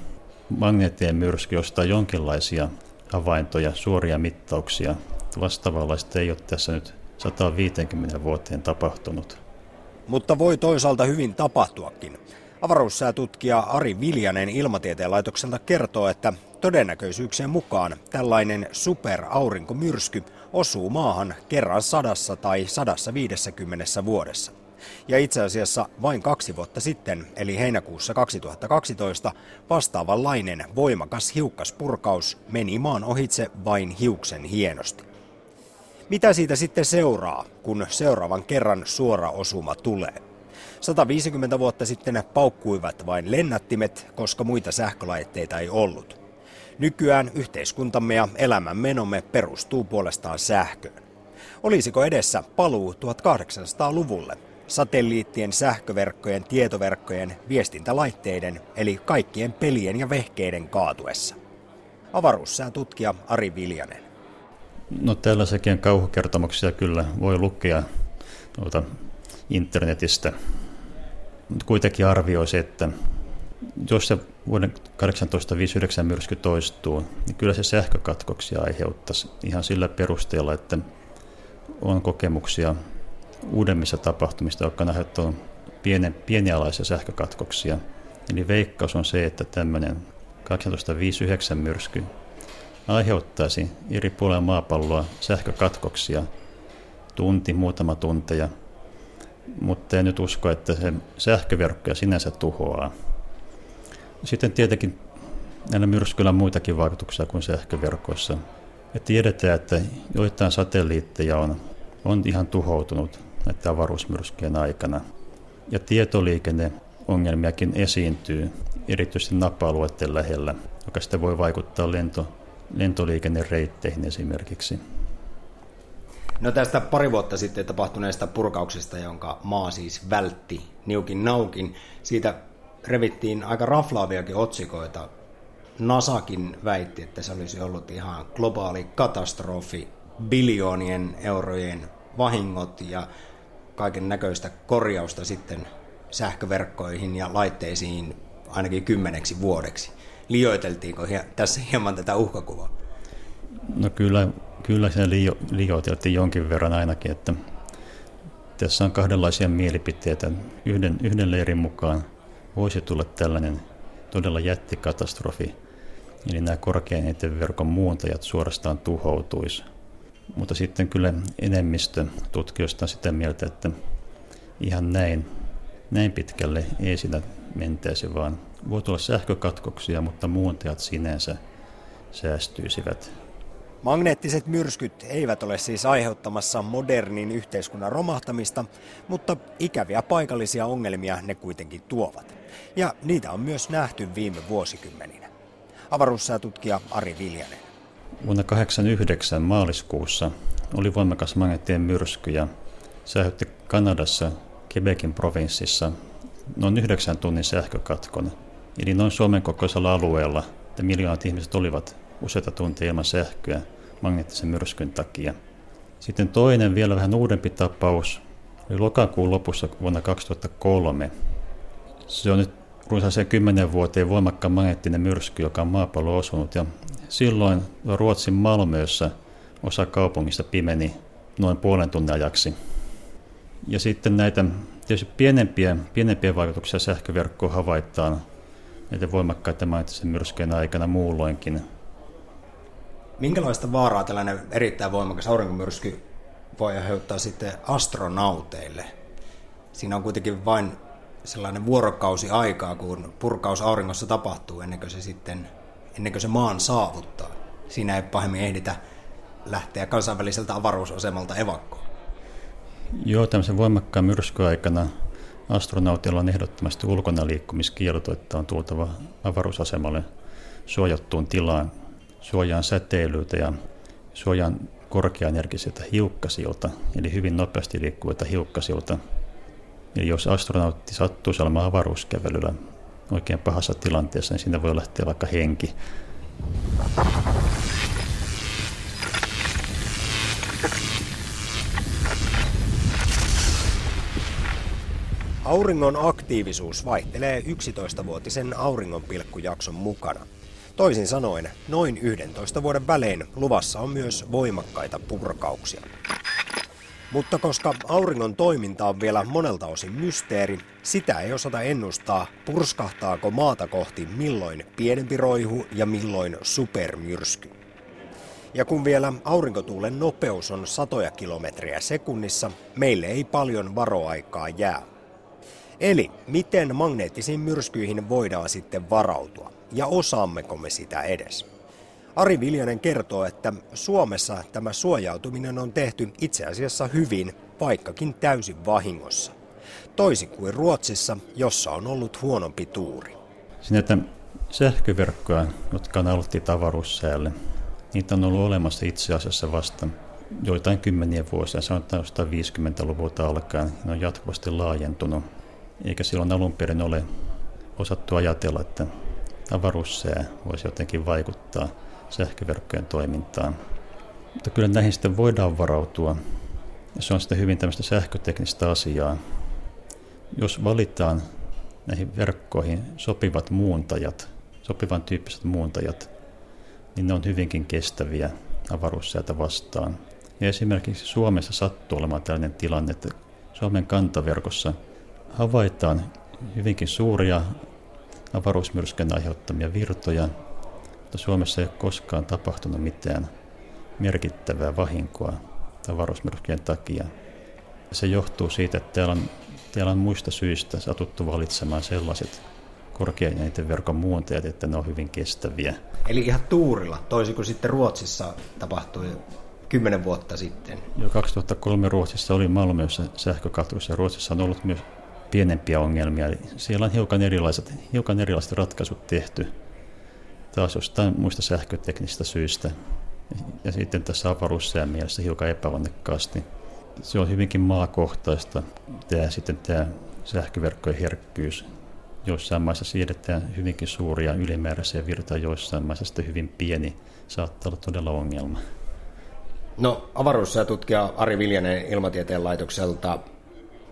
magneettien myrsky, josta on jonkinlaisia havaintoja, suoria mittauksia. Vastaavanlaista ei ole tässä nyt 150 vuoteen tapahtunut. Mutta voi toisaalta hyvin tapahtuakin. Avaruussäätutkija Ari Viljanen Ilmatieteen laitokselta kertoo, että todennäköisyyksien mukaan tällainen superaurinkomyrsky osuu maahan kerran sadassa tai sadassa viidessäkymmenessä vuodessa. Ja itse asiassa vain kaksi vuotta sitten, eli heinäkuussa 2012, vastaavanlainen voimakas hiukkaspurkaus meni maan ohitse vain hiuksen hienosti. Mitä siitä sitten seuraa, kun seuraavan kerran suora osuma tulee? 150 vuotta sitten paukkuivat vain lennättimet, koska muita sähkölaitteita ei ollut. Nykyään yhteiskuntamme ja elämänmenomme perustuu puolestaan sähköön. Olisiko edessä paluu 1800-luvulle, satelliittien, sähköverkkojen, tietoverkkojen, viestintälaitteiden eli kaikkien pelien ja vehkeiden kaatuessa? Avaruussään tutkija Ari Viljanen. No tällaisiakin kauhukertomuksia kyllä voi lukea tuota internetistä. Mutta kuitenkin arvioisi, että jos se vuoden 1859 myrsky toistuu, niin kyllä se sähkökatkoksia aiheuttaisi ihan sillä perusteella, että on kokemuksia uudemmissa tapahtumista, jotka on aiheuttanut pienen, pienialaisia sähkökatkoksia. Eli veikkaus on se, että tämmöinen 1859 myrsky aiheuttaisi eri puolilla maapalloa sähkökatkoksia tunti, muutama tunteja, mutta en nyt usko, että se sähköverkkoja sinänsä tuhoaa. Sitten tietenkin näillä myrskyillä on muitakin vaikutuksia kuin sähköverkoissa. Ja tiedetään, että joitain satelliitteja on, on ihan tuhoutunut näiden avaruusmyrskyjen aikana. Ja tietoliikenneongelmiakin esiintyy, erityisesti napa-alueiden lähellä, joka sitten voi vaikuttaa lento, lentoliikennereitteihin esimerkiksi. No tästä pari vuotta sitten tapahtuneesta purkauksesta, jonka maa siis vältti niukin naukin, siitä revittiin aika raflaaviakin otsikoita. NASAkin väitti, että se olisi ollut ihan globaali katastrofi, biljoonien eurojen vahingot ja kaiken näköistä korjausta sitten sähköverkkoihin ja laitteisiin ainakin kymmeneksi vuodeksi. Liioiteltiinko tässä hieman tätä uhkakuvaa? No kyllä, kyllä se liio, liioiteltiin jonkin verran ainakin, että tässä on kahdenlaisia mielipiteitä. Yhden, yhden leirin mukaan voisi tulla tällainen todella jättikatastrofi, eli nämä korkean verkon muuntajat suorastaan tuhoutuisi. Mutta sitten kyllä enemmistö tutkijoista on sitä mieltä, että ihan näin, näin pitkälle ei sitä mentäisi, vaan voi tulla sähkökatkoksia, mutta muuntajat sinänsä säästyisivät. Magneettiset myrskyt eivät ole siis aiheuttamassa modernin yhteiskunnan romahtamista, mutta ikäviä paikallisia ongelmia ne kuitenkin tuovat. Ja niitä on myös nähty viime vuosikymmeninä. Avaruussäätutkija Ari Viljanen. Vuonna 1989 maaliskuussa oli voimakas magneettien myrsky ja säihytti Kanadassa Quebecin provinssissa noin yhdeksän tunnin sähkökatkon. Eli noin Suomen kokoisella alueella, että miljoonat ihmiset olivat useita tunteja ilman sähköä magneettisen myrskyn takia. Sitten toinen, vielä vähän uudempi tapaus, oli lokakuun lopussa vuonna 2003. Se on nyt runsaaseen kymmenen vuoteen voimakkaan magneettinen myrsky, joka on maapallo osunut. Ja silloin Ruotsin Malmössä osa kaupungista pimeni noin puolen tunnin ajaksi. Ja sitten näitä tietysti pienempiä, pienempiä vaikutuksia sähköverkkoon havaitaan näitä voimakkaita magneettisen myrskyn aikana muulloinkin. Minkälaista vaaraa tällainen erittäin voimakas aurinkomyrsky voi aiheuttaa sitten astronauteille? Siinä on kuitenkin vain sellainen vuorokausi aikaa, kun purkaus auringossa tapahtuu, ennen kuin se sitten ennen kuin se maan saavuttaa. Siinä ei pahemmin ehditä lähteä kansainväliseltä avaruusasemalta evakkoon. Joo, tämmöisen voimakkaan myrskyaikana astronautilla on ehdottomasti ulkona liikkumiskielto, että on tultava avaruusasemalle suojattuun tilaan, suojaan säteilyltä ja suojaan korkeaenergisiltä hiukkasilta, eli hyvin nopeasti liikkuvilta hiukkasilta. Eli jos astronautti sattuu olemaan avaruuskävelyllä oikein pahassa tilanteessa, niin siinä voi lähteä vaikka henki. Auringon aktiivisuus vaihtelee 11-vuotisen auringonpilkkujakson mukana. Toisin sanoen, noin 11 vuoden välein luvassa on myös voimakkaita purkauksia. Mutta koska auringon toiminta on vielä monelta osin mysteeri, sitä ei osata ennustaa, purskahtaako maata kohti milloin pienempi roihu ja milloin supermyrsky. Ja kun vielä aurinkotuulen nopeus on satoja kilometriä sekunnissa, meille ei paljon varoaikaa jää. Eli miten magneettisiin myrskyihin voidaan sitten varautua ja osaammeko me sitä edes? Ari Viljanen kertoo, että Suomessa tämä suojautuminen on tehty itse asiassa hyvin, vaikkakin täysin vahingossa. Toisin kuin Ruotsissa, jossa on ollut huonompi tuuri. Näitä sähköverkkoja, jotka on alttiit avaruussäälle, niitä on ollut olemassa itse asiassa vasta joitain kymmeniä vuosia, sanotaan jostain 50-luvulta alkaen, ne on jatkuvasti laajentunut eikä silloin alun perin ole osattu ajatella, että avaruussää voisi jotenkin vaikuttaa sähköverkkojen toimintaan. Mutta kyllä näihin sitten voidaan varautua. Ja se on sitten hyvin tämmöistä sähköteknistä asiaa. Jos valitaan näihin verkkoihin sopivat muuntajat, sopivan tyyppiset muuntajat, niin ne on hyvinkin kestäviä avaruussäätä vastaan. Ja esimerkiksi Suomessa sattuu olemaan tällainen tilanne, että Suomen kantaverkossa – havaitaan hyvinkin suuria avaruusmyrskyn aiheuttamia virtoja, mutta Suomessa ei ole koskaan tapahtunut mitään merkittävää vahinkoa avaruusmyrskyjen takia. Se johtuu siitä, että täällä on, täällä on muista syistä satuttu valitsemaan sellaiset korkean verkon muuntajat, että ne on hyvin kestäviä. Eli ihan tuurilla, toisin kuin sitten Ruotsissa tapahtui kymmenen vuotta sitten. Jo 2003 Ruotsissa oli Malmössä sähkökatkos ja Ruotsissa on ollut myös pienempiä ongelmia. Eli siellä on hiukan erilaiset, hiukan erilaiset ratkaisut tehty taas jostain muista sähköteknisistä syistä. Ja sitten tässä avaruussään mielessä hiukan epäonnekkaasti. Se on hyvinkin maakohtaista, tämä, sitten tämä sähköverkkojen herkkyys. Joissain maissa siedetään hyvinkin suuria ylimääräisiä virtoja, joissain maissa sitten hyvin pieni saattaa olla todella ongelma. No avaruussäätutkija Ari Viljanen Ilmatieteen laitokselta.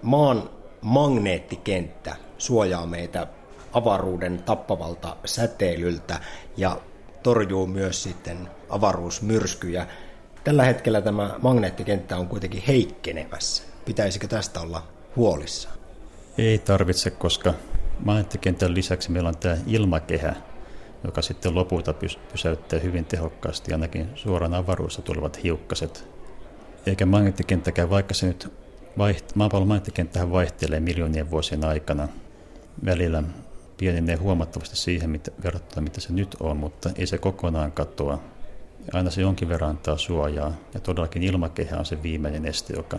Maan magneettikenttä suojaa meitä avaruuden tappavalta säteilyltä ja torjuu myös sitten avaruusmyrskyjä. Tällä hetkellä tämä magneettikenttä on kuitenkin heikkenemässä. Pitäisikö tästä olla huolissa? Ei tarvitse, koska magneettikentän lisäksi meillä on tämä ilmakehä, joka sitten lopulta pysäyttää hyvin tehokkaasti ainakin suoraan avaruudessa tulevat hiukkaset. Eikä magneettikenttäkään, vaikka se nyt vaiht- maapallon magneettikenttähän vaihtelee miljoonien vuosien aikana. Välillä pienenee huomattavasti siihen mitä, verrattuna mitä se nyt on, mutta ei se kokonaan katoa. Aina se jonkin verran antaa suojaa ja todellakin ilmakehä on se viimeinen este, joka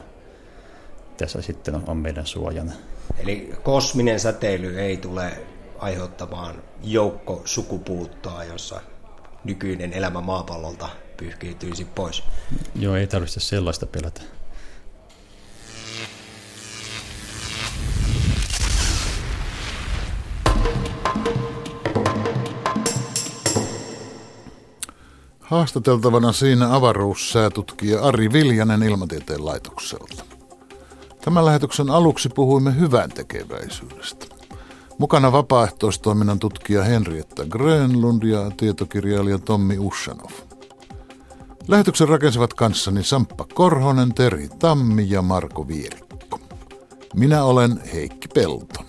tässä sitten on meidän suojana. Eli kosminen säteily ei tule aiheuttamaan joukko sukupuuttoa, jossa nykyinen elämä maapallolta pyyhkiytyisi pois. Joo, ei tarvitse sellaista pelätä. Haastateltavana siinä avaruussäätutkija Ari Viljanen Ilmatieteen laitokselta. Tämän lähetyksen aluksi puhuimme hyvän tekeväisyydestä. Mukana vapaaehtoistoiminnan tutkija Henrietta Grönlund ja tietokirjailija Tommi Ushanov. Lähetyksen rakensivat kanssani Samppa Korhonen, Teri Tammi ja Marko Vierikko. Minä olen Heikki Pelto.